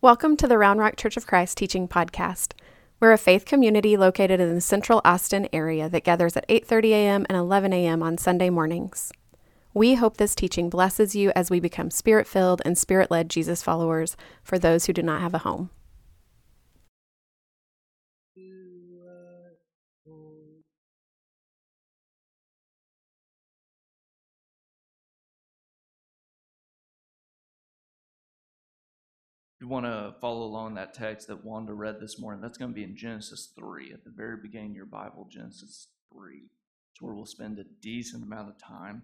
Welcome to the Round Rock Church of Christ Teaching Podcast. We're a faith community located in the central Austin area that gathers at 8:30 a.m. and 11 a.m. on Sunday mornings. We hope this teaching blesses you as we become spirit-filled and spirit-led Jesus followers for those who do not have a home. You want to follow along that text that Wanda read this morning, that's going to be in Genesis 3, at the very beginning of your Bible, Genesis 3. It's where we'll spend a decent amount of time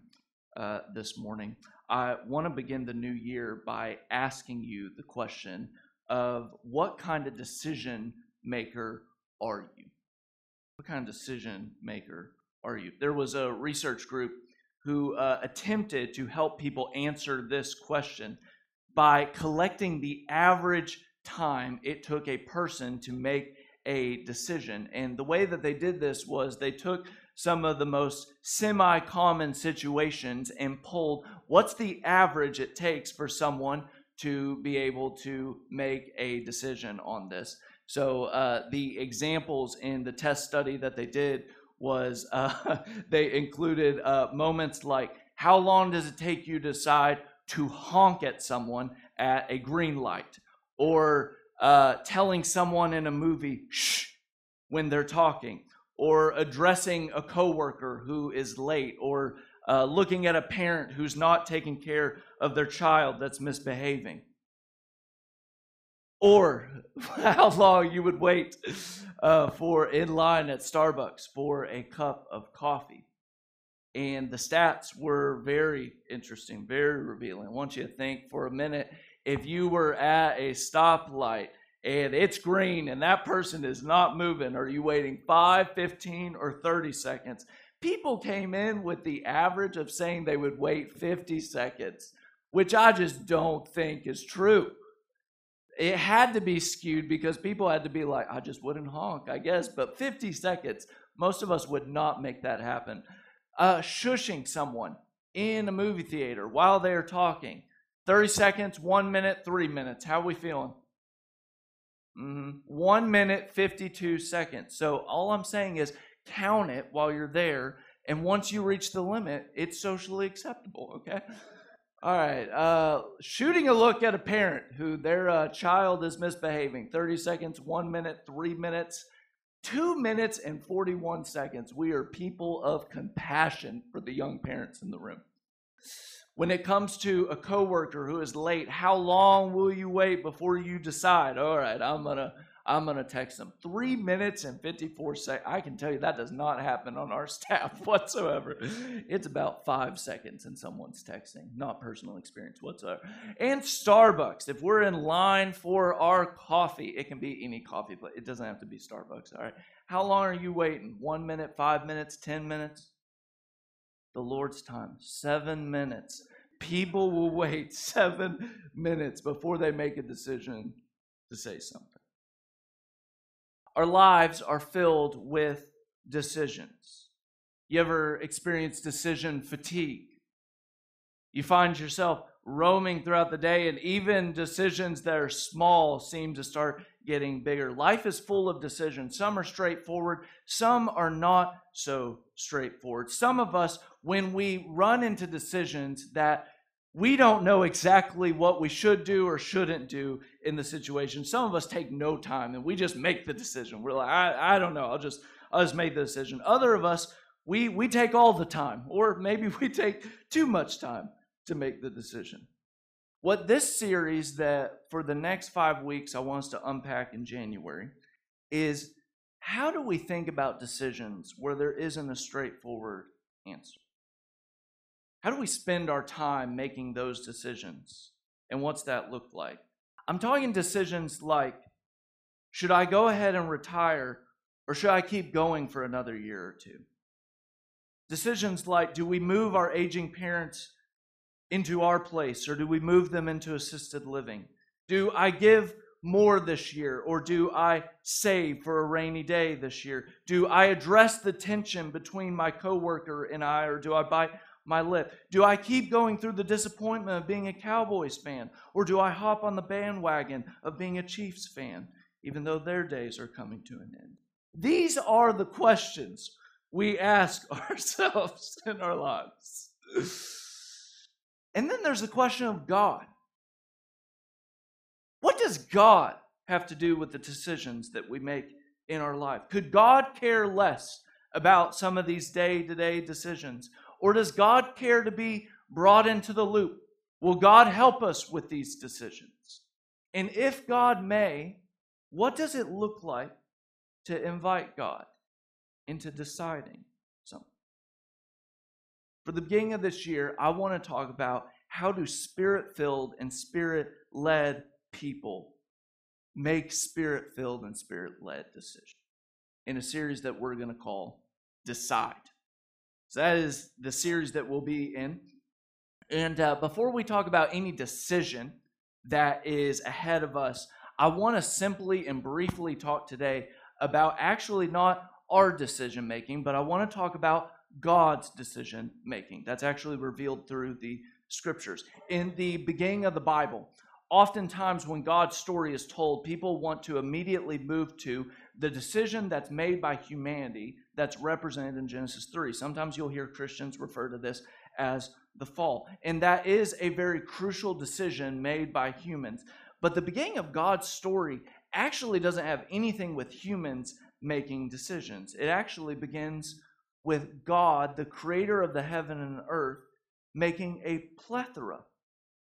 uh, this morning. I want to begin the new year by asking you the question of what kind of decision maker are you? What kind of decision maker are you? There was a research group who uh, attempted to help people answer this question by collecting the average time it took a person to make a decision. And the way that they did this was they took some of the most semi common situations and pulled what's the average it takes for someone to be able to make a decision on this. So uh, the examples in the test study that they did was uh, they included uh, moments like how long does it take you to decide to honk at someone at a green light or uh, telling someone in a movie shh when they're talking or addressing a coworker who is late or uh, looking at a parent who's not taking care of their child that's misbehaving. Or how long you would wait uh, for in line at starbucks for a cup of coffee and the stats were very interesting, very revealing. I want you to think for a minute if you were at a stoplight and it's green and that person is not moving, are you waiting 5, 15, or 30 seconds? People came in with the average of saying they would wait 50 seconds, which I just don't think is true. It had to be skewed because people had to be like, I just wouldn't honk, I guess, but 50 seconds, most of us would not make that happen uh, shushing someone in a movie theater while they're talking. 30 seconds, one minute, three minutes. How are we feeling? Mm-hmm. One minute, 52 seconds. So all I'm saying is count it while you're there. And once you reach the limit, it's socially acceptable, okay? All right. Uh, shooting a look at a parent who their uh, child is misbehaving. 30 seconds, one minute, three minutes. Two minutes and 41 seconds. We are people of compassion for the young parents in the room. When it comes to a coworker who is late, how long will you wait before you decide, all right, I'm going to I'm going to text them. Three minutes and 54 seconds. I can tell you that does not happen on our staff whatsoever. It's about five seconds and someone's texting, not personal experience whatsoever. And Starbucks, if we're in line for our coffee, it can be any coffee, but it doesn't have to be Starbucks, all right? How long are you waiting? One minute, five minutes, 10 minutes? The Lord's time, seven minutes. People will wait seven minutes before they make a decision to say something. Our lives are filled with decisions. You ever experience decision fatigue? You find yourself roaming throughout the day, and even decisions that are small seem to start getting bigger. Life is full of decisions. Some are straightforward, some are not so straightforward. Some of us, when we run into decisions that we don't know exactly what we should do or shouldn't do in the situation. Some of us take no time and we just make the decision. We're like, I, I don't know, I'll just I'll just make the decision. Other of us, we we take all the time, or maybe we take too much time to make the decision. What this series that for the next five weeks I want us to unpack in January is how do we think about decisions where there isn't a straightforward answer? How do we spend our time making those decisions? And what's that look like? I'm talking decisions like should I go ahead and retire or should I keep going for another year or two? Decisions like do we move our aging parents into our place or do we move them into assisted living? Do I give more this year or do I save for a rainy day this year? Do I address the tension between my coworker and I or do I bite my lip? Do I keep going through the disappointment of being a Cowboys fan? Or do I hop on the bandwagon of being a Chiefs fan, even though their days are coming to an end? These are the questions we ask ourselves in our lives. And then there's the question of God. What does God have to do with the decisions that we make in our life? Could God care less about some of these day to day decisions? Or does God care to be brought into the loop? Will God help us with these decisions? And if God may, what does it look like to invite God into deciding something? For the beginning of this year, I want to talk about how do spirit filled and spirit led people make spirit filled and spirit led decisions in a series that we're going to call Decide. So that is the series that we'll be in. And uh, before we talk about any decision that is ahead of us, I want to simply and briefly talk today about actually not our decision making, but I want to talk about God's decision making. That's actually revealed through the scriptures. In the beginning of the Bible, oftentimes when God's story is told, people want to immediately move to the decision that's made by humanity that's represented in Genesis 3. Sometimes you'll hear Christians refer to this as the fall. And that is a very crucial decision made by humans. But the beginning of God's story actually doesn't have anything with humans making decisions. It actually begins with God, the creator of the heaven and earth, making a plethora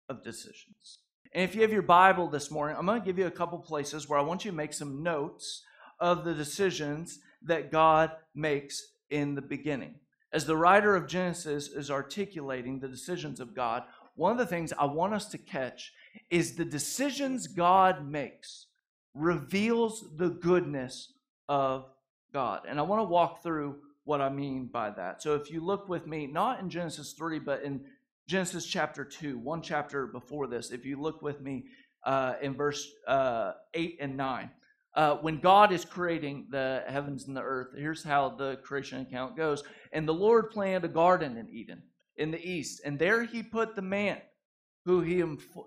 of decisions. And if you have your Bible this morning, I'm going to give you a couple places where I want you to make some notes of the decisions that God makes in the beginning. As the writer of Genesis is articulating the decisions of God, one of the things I want us to catch is the decisions God makes reveals the goodness of God. And I want to walk through what I mean by that. So if you look with me, not in Genesis 3, but in Genesis chapter 2, one chapter before this, if you look with me uh, in verse uh, 8 and 9. Uh, when God is creating the heavens and the earth, here's how the creation account goes. And the Lord planted a garden in Eden in the east, and there he put the man who he,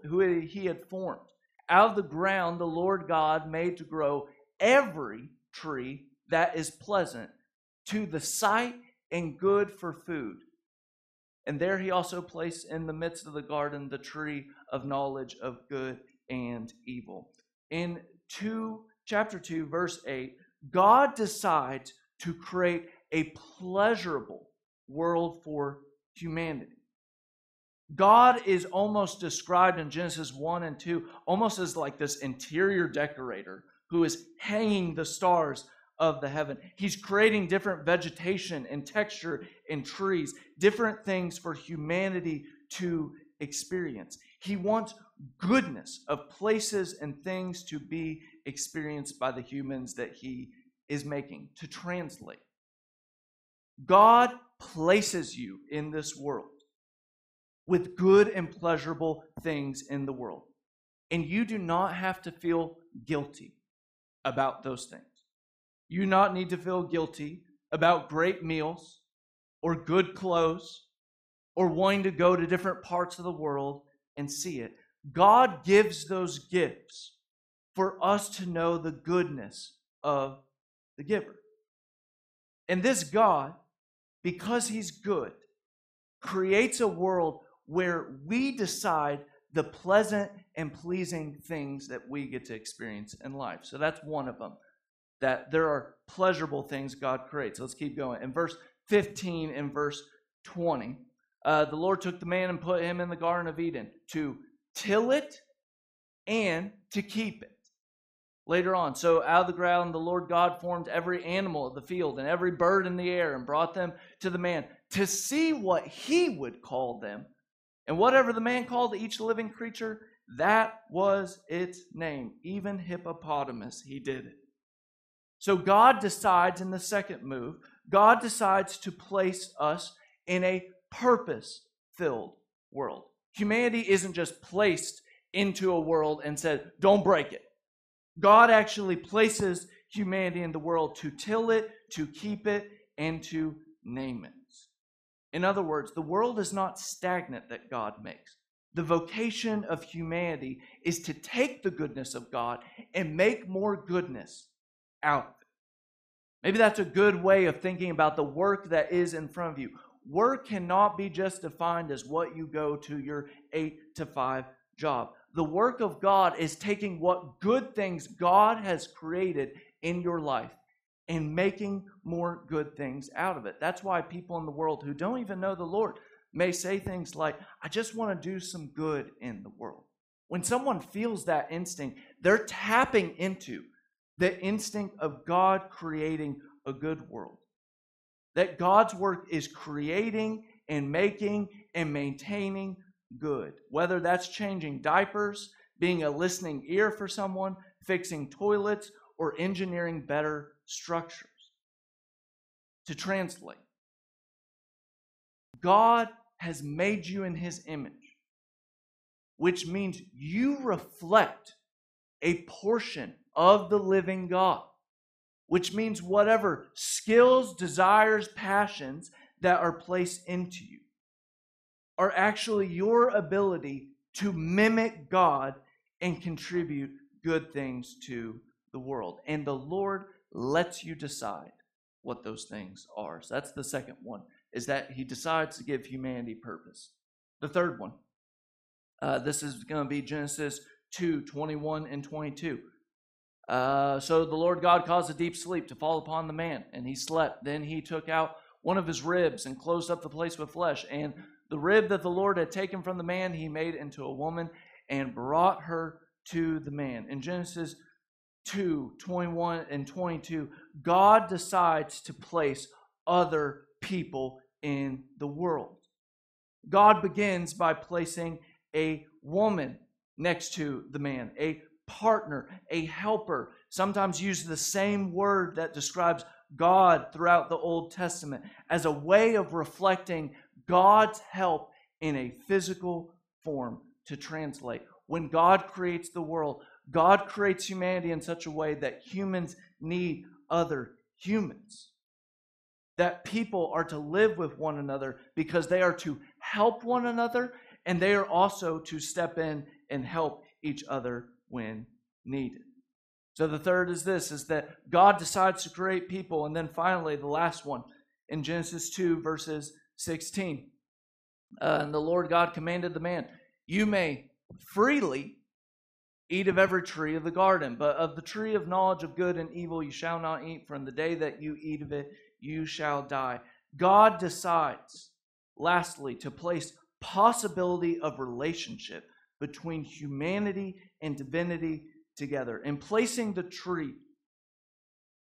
who he had formed. Out of the ground, the Lord God made to grow every tree that is pleasant to the sight and good for food. And there he also placed in the midst of the garden the tree of knowledge of good and evil. In 2 chapter 2 verse 8, God decides to create a pleasurable world for humanity. God is almost described in Genesis 1 and 2 almost as like this interior decorator who is hanging the stars of the heaven. He's creating different vegetation and texture and trees, different things for humanity to experience. He wants goodness of places and things to be experienced by the humans that he is making, to translate. God places you in this world with good and pleasurable things in the world. And you do not have to feel guilty about those things you not need to feel guilty about great meals or good clothes or wanting to go to different parts of the world and see it. God gives those gifts for us to know the goodness of the giver. And this God, because He's good, creates a world where we decide the pleasant and pleasing things that we get to experience in life. So that's one of them that there are pleasurable things God creates. Let's keep going. In verse 15 and verse 20, uh, the Lord took the man and put him in the Garden of Eden to till it and to keep it. Later on, so out of the ground the Lord God formed every animal of the field and every bird in the air and brought them to the man to see what he would call them. And whatever the man called each living creature, that was its name. Even hippopotamus, he did it. So God decides in the second move, God decides to place us in a purpose filled world. Humanity isn't just placed into a world and said, don't break it. God actually places humanity in the world to till it, to keep it, and to name it. In other words, the world is not stagnant that God makes. The vocation of humanity is to take the goodness of God and make more goodness out. Maybe that's a good way of thinking about the work that is in front of you. Work cannot be just defined as what you go to your eight to five job. The work of God is taking what good things God has created in your life and making more good things out of it. That's why people in the world who don't even know the Lord may say things like, I just want to do some good in the world. When someone feels that instinct, they're tapping into the instinct of God creating a good world. That God's work is creating and making and maintaining good. Whether that's changing diapers, being a listening ear for someone, fixing toilets, or engineering better structures. To translate, God has made you in his image, which means you reflect a portion of the living God, which means whatever skills, desires, passions that are placed into you are actually your ability to mimic God and contribute good things to the world. And the Lord lets you decide what those things are. So that's the second one, is that He decides to give humanity purpose. The third one, uh, this is going to be Genesis 2 21 and 22. Uh, so the Lord God caused a deep sleep to fall upon the man, and he slept. Then he took out one of his ribs and closed up the place with flesh. And the rib that the Lord had taken from the man, he made into a woman and brought her to the man. In Genesis 2 21 and 22, God decides to place other people in the world. God begins by placing a woman next to the man, a partner, a helper. Sometimes use the same word that describes God throughout the Old Testament as a way of reflecting God's help in a physical form to translate. When God creates the world, God creates humanity in such a way that humans need other humans. That people are to live with one another because they are to help one another and they are also to step in and help each other when needed. So the third is this is that God decides to create people and then finally the last one in Genesis 2 verses 16. Uh, and the Lord God commanded the man, You may freely eat of every tree of the garden, but of the tree of knowledge of good and evil you shall not eat, from the day that you eat of it, you shall die. God decides, lastly, to place possibility of relationship between humanity and divinity together. And placing the tree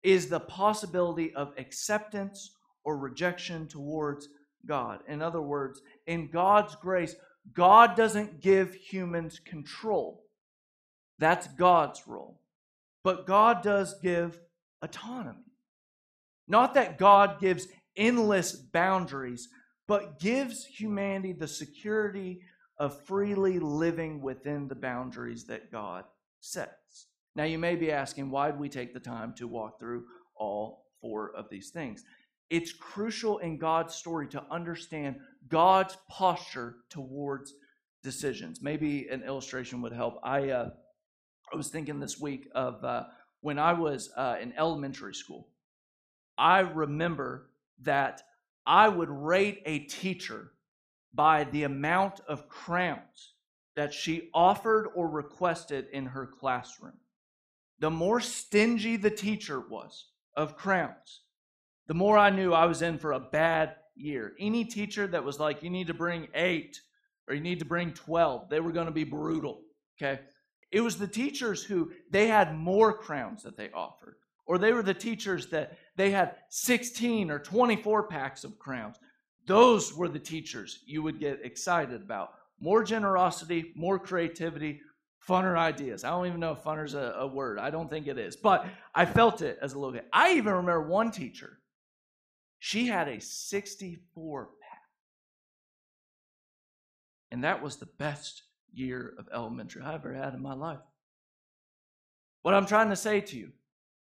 is the possibility of acceptance or rejection towards God. In other words, in God's grace, God doesn't give humans control. That's God's role. But God does give autonomy. Not that God gives endless boundaries, but gives humanity the security of freely living within the boundaries that God sets. Now, you may be asking, why did we take the time to walk through all four of these things? It's crucial in God's story to understand God's posture towards decisions. Maybe an illustration would help. I uh, I was thinking this week of uh, when I was uh, in elementary school. I remember that I would rate a teacher by the amount of crowns that she offered or requested in her classroom. The more stingy the teacher was of crowns, the more I knew I was in for a bad year. Any teacher that was like, you need to bring eight or you need to bring 12, they were going to be brutal. Okay. It was the teachers who they had more crowns that they offered, or they were the teachers that they had 16 or 24 packs of crowns. Those were the teachers you would get excited about. More generosity, more creativity, funner ideas. I don't even know if funner's a, a word. I don't think it is, but I felt it as a little kid. I even remember one teacher she had a 64 pack. And that was the best year of elementary I ever had in my life. What I'm trying to say to you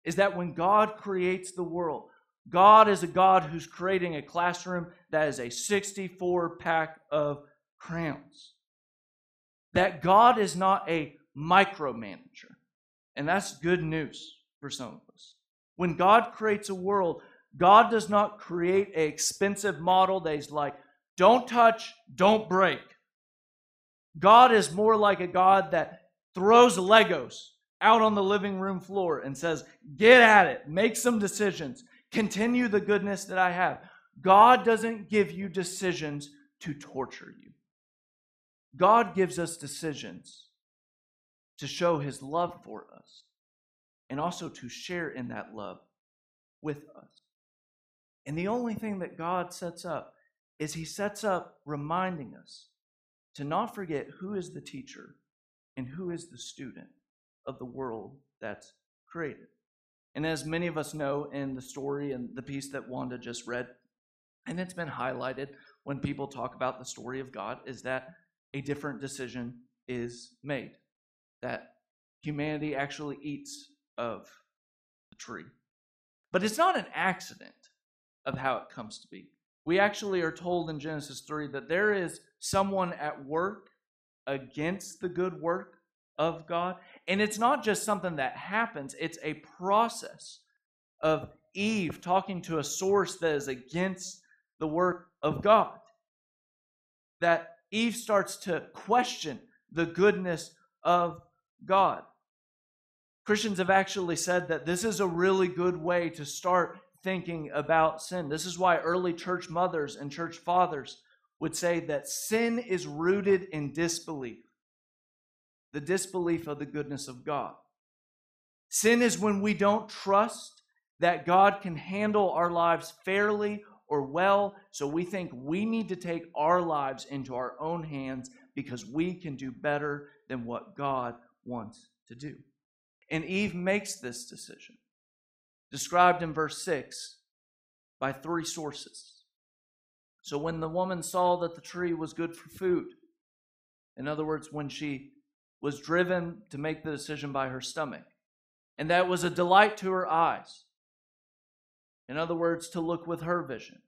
is that when God creates the world, God is a God who's creating a classroom that is a 64 pack of crayons. That God is not a micromanager. And that's good news for some of us. When God creates a world, God does not create an expensive model that is like, don't touch, don't break. God is more like a God that throws Legos out on the living room floor and says, Get at it, make some decisions, continue the goodness that I have. God doesn't give you decisions to torture you. God gives us decisions to show his love for us and also to share in that love with us. And the only thing that God sets up is he sets up reminding us to not forget who is the teacher and who is the student of the world that's created. And as many of us know in the story and the piece that Wanda just read, and it's been highlighted when people talk about the story of God, is that a different decision is made. That humanity actually eats of the tree. But it's not an accident of how it comes to be. We actually are told in Genesis 3 that there is someone at work against the good work of God. And it's not just something that happens, it's a process of Eve talking to a source that is against the work of God. That Eve starts to question the goodness of God. Christians have actually said that this is a really good way to start thinking about sin. This is why early church mothers and church fathers would say that sin is rooted in disbelief the disbelief of the goodness of God. Sin is when we don't trust that God can handle our lives fairly or well, so we think we need to take our lives into our own hands because we can do better than what God wants to do. And Eve makes this decision, described in verse 6 by three sources. So when the woman saw that the tree was good for food, in other words, when she was driven to make the decision by her stomach, and that was a delight to her eyes. In other words, to look with her vision.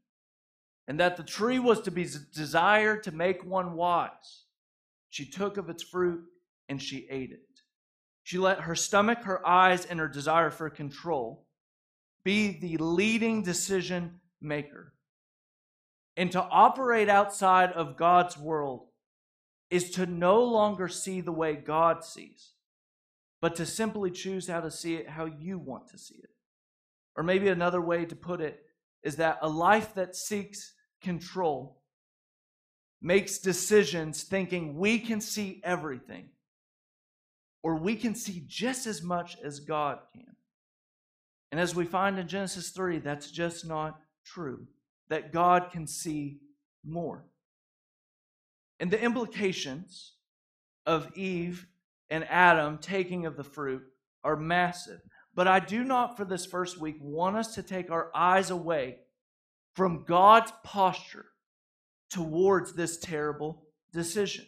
And that the tree was to be desired to make one wise. She took of its fruit and she ate it. She let her stomach, her eyes, and her desire for control be the leading decision maker. And to operate outside of God's world is to no longer see the way God sees, but to simply choose how to see it how you want to see it. Or maybe another way to put it is that a life that seeks control makes decisions thinking we can see everything, or we can see just as much as God can. And as we find in Genesis 3, that's just not true, that God can see more. And the implications of Eve and Adam taking of the fruit are massive. But I do not, for this first week, want us to take our eyes away from God's posture towards this terrible decision.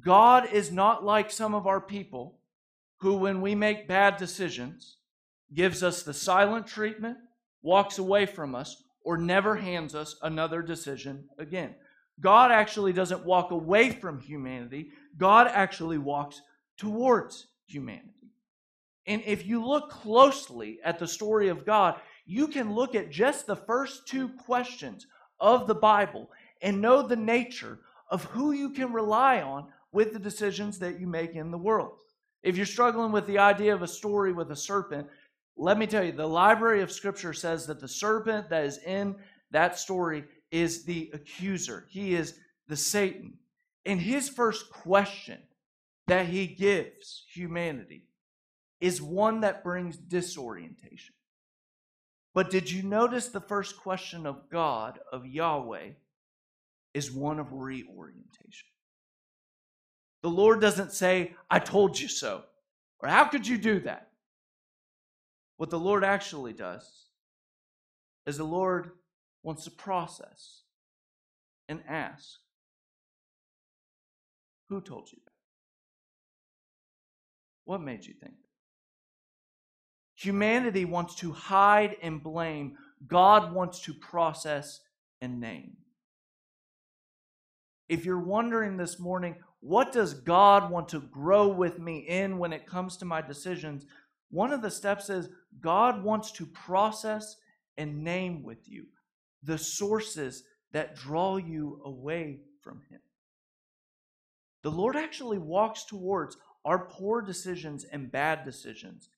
God is not like some of our people who, when we make bad decisions, gives us the silent treatment, walks away from us, or never hands us another decision again. God actually doesn't walk away from humanity, God actually walks towards humanity. And if you look closely at the story of God, you can look at just the first two questions of the Bible and know the nature of who you can rely on with the decisions that you make in the world. If you're struggling with the idea of a story with a serpent, let me tell you, the library of Scripture says that the serpent that is in that story is the accuser, he is the Satan. And his first question that he gives humanity is one that brings disorientation. But did you notice the first question of God, of Yahweh, is one of reorientation? The Lord doesn't say, I told you so, or how could you do that? What the Lord actually does is the Lord wants to process and ask Who told you that? What made you think that? Humanity wants to hide and blame. God wants to process and name. If you're wondering this morning, what does God want to grow with me in when it comes to my decisions? One of the steps is God wants to process and name with you the sources that draw you away from Him. The Lord actually walks towards our poor decisions and bad decisions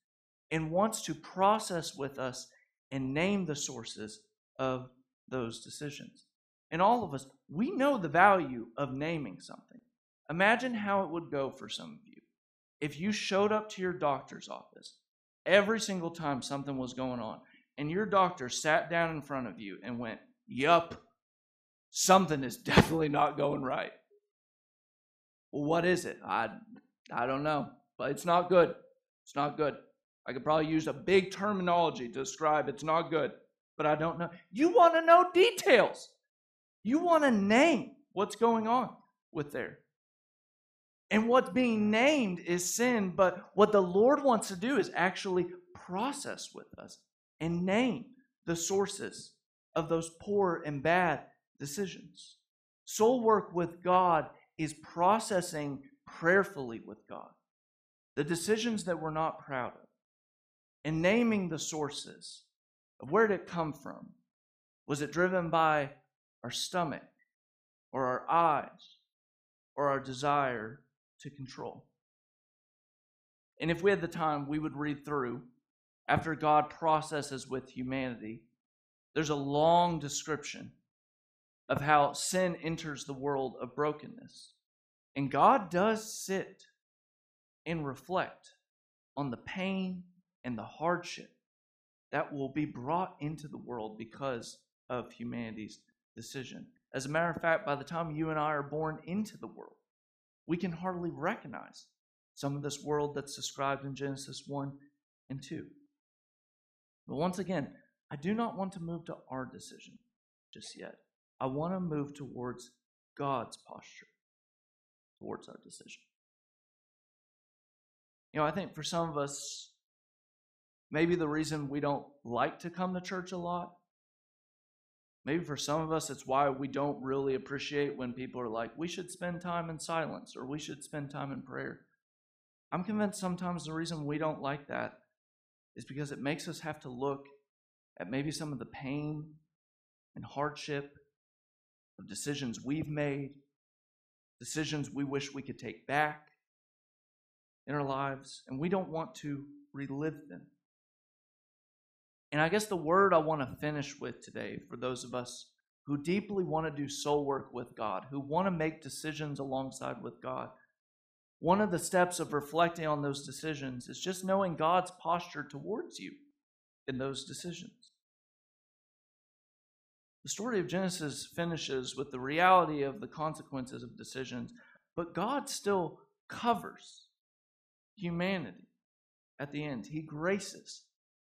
and wants to process with us and name the sources of those decisions. And all of us, we know the value of naming something. Imagine how it would go for some of you if you showed up to your doctor's office every single time something was going on and your doctor sat down in front of you and went, Yup, something is definitely not going right. Well, what is it? I, I don't know, but it's not good. It's not good. I could probably use a big terminology to describe it's not good, but I don't know. You want to know details. You want to name what's going on with there. And what's being named is sin, but what the Lord wants to do is actually process with us and name the sources of those poor and bad decisions. Soul work with God is processing prayerfully with God the decisions that we're not proud of and naming the sources of where did it come from. Was it driven by our stomach or our eyes or our desire to control? And if we had the time, we would read through after God processes with humanity. There's a long description of how sin enters the world of brokenness. And God does sit and reflect on the pain and the hardship that will be brought into the world because of humanity's decision. As a matter of fact, by the time you and I are born into the world, we can hardly recognize some of this world that's described in Genesis 1 and 2. But once again, I do not want to move to our decision just yet. I want to move towards God's posture towards our decision. You know, I think for some of us, maybe the reason we don't like to come to church a lot, maybe for some of us, it's why we don't really appreciate when people are like, we should spend time in silence or we should spend time in prayer. I'm convinced sometimes the reason we don't like that is because it makes us have to look at maybe some of the pain and hardship of decisions we've made, decisions we wish we could take back in our lives, and we don't want to relive them. And I guess the word I want to finish with today for those of us who deeply want to do soul work with God, who want to make decisions alongside with God, one of the steps of reflecting on those decisions is just knowing God's posture towards you in those decisions. The story of Genesis finishes with the reality of the consequences of decisions, but God still covers humanity at the end. He graces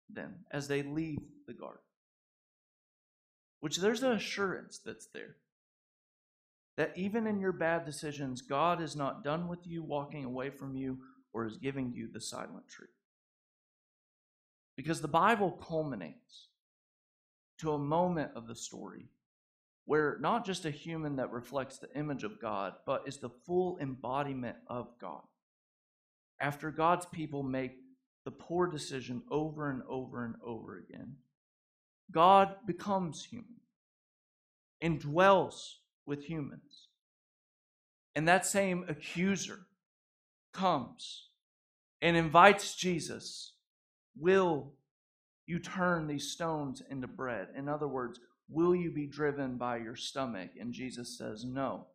them as they leave the garden. Which there's an assurance that's there that even in your bad decisions, God is not done with you, walking away from you, or is giving you the silent treatment. Because the Bible culminates to a moment of the story where not just a human that reflects the image of God, but is the full embodiment of God. After God's people make the poor decision over and over and over again, God becomes human and dwells with humans. And that same accuser comes and invites Jesus, Will you turn these stones into bread? In other words, will you be driven by your stomach? And Jesus says, No.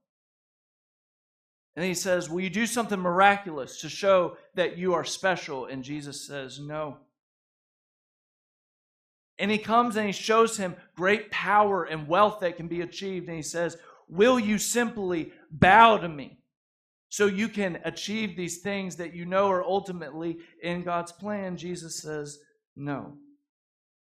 And he says, Will you do something miraculous to show that you are special? And Jesus says, No. And he comes and he shows him great power and wealth that can be achieved. And he says, Will you simply bow to me so you can achieve these things that you know are ultimately in God's plan? Jesus says, No.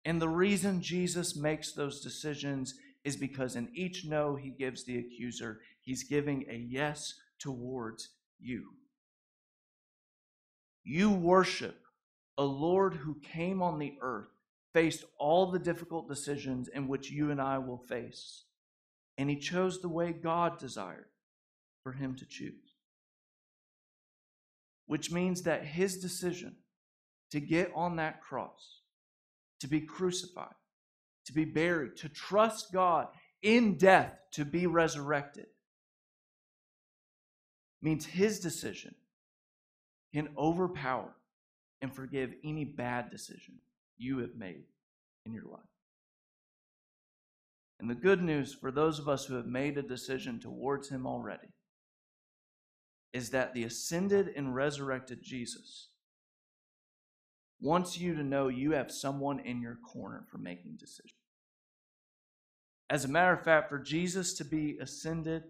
And the reason Jesus makes those decisions is because in each no he gives the accuser, he's giving a yes towards you. You worship a Lord who came on the earth, faced all the difficult decisions in which you and I will face, and he chose the way God desired for him to choose. Which means that his decision to get on that cross, to be crucified, to be buried, to trust God in death, to be resurrected, means his decision can overpower and forgive any bad decision you have made in your life. And the good news for those of us who have made a decision towards him already is that the ascended and resurrected Jesus wants you to know you have someone in your corner for making decisions. As a matter of fact, for Jesus to be ascended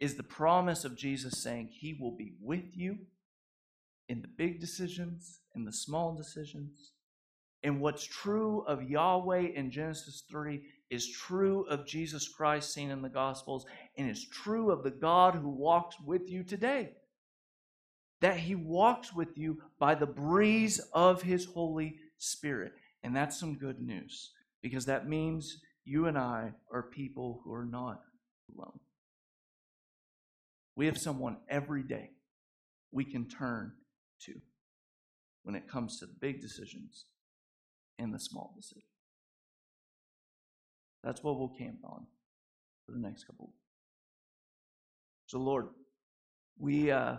is the promise of Jesus saying he will be with you in the big decisions, in the small decisions. And what's true of Yahweh in Genesis 3 is true of Jesus Christ seen in the Gospels and is true of the God who walks with you today. That he walks with you by the breeze of his Holy Spirit. And that's some good news because that means you and I are people who are not alone. We have someone every day we can turn to when it comes to the big decisions and the small decisions. That's what we'll camp on for the next couple. So, Lord, we uh,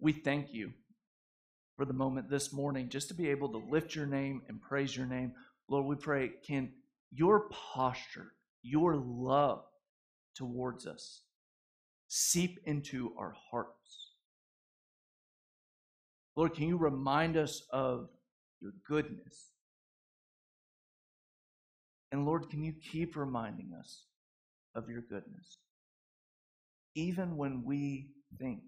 we thank you for the moment this morning just to be able to lift your name and praise your name. Lord, we pray, can your posture, your love towards us seep into our hearts? Lord, can you remind us of your goodness? And Lord, can you keep reminding us of your goodness? Even when we think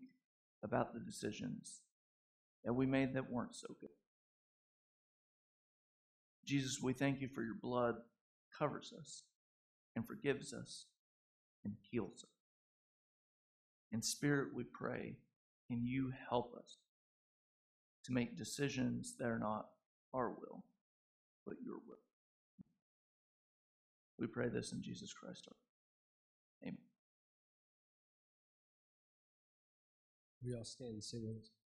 about the decisions that we made that weren't so good. Jesus, we thank you for your blood covers us and forgives us and heals us. In spirit, we pray, can you help us to make decisions that are not our will, but your will? We pray this in Jesus Christ. Amen. We all stand and sing.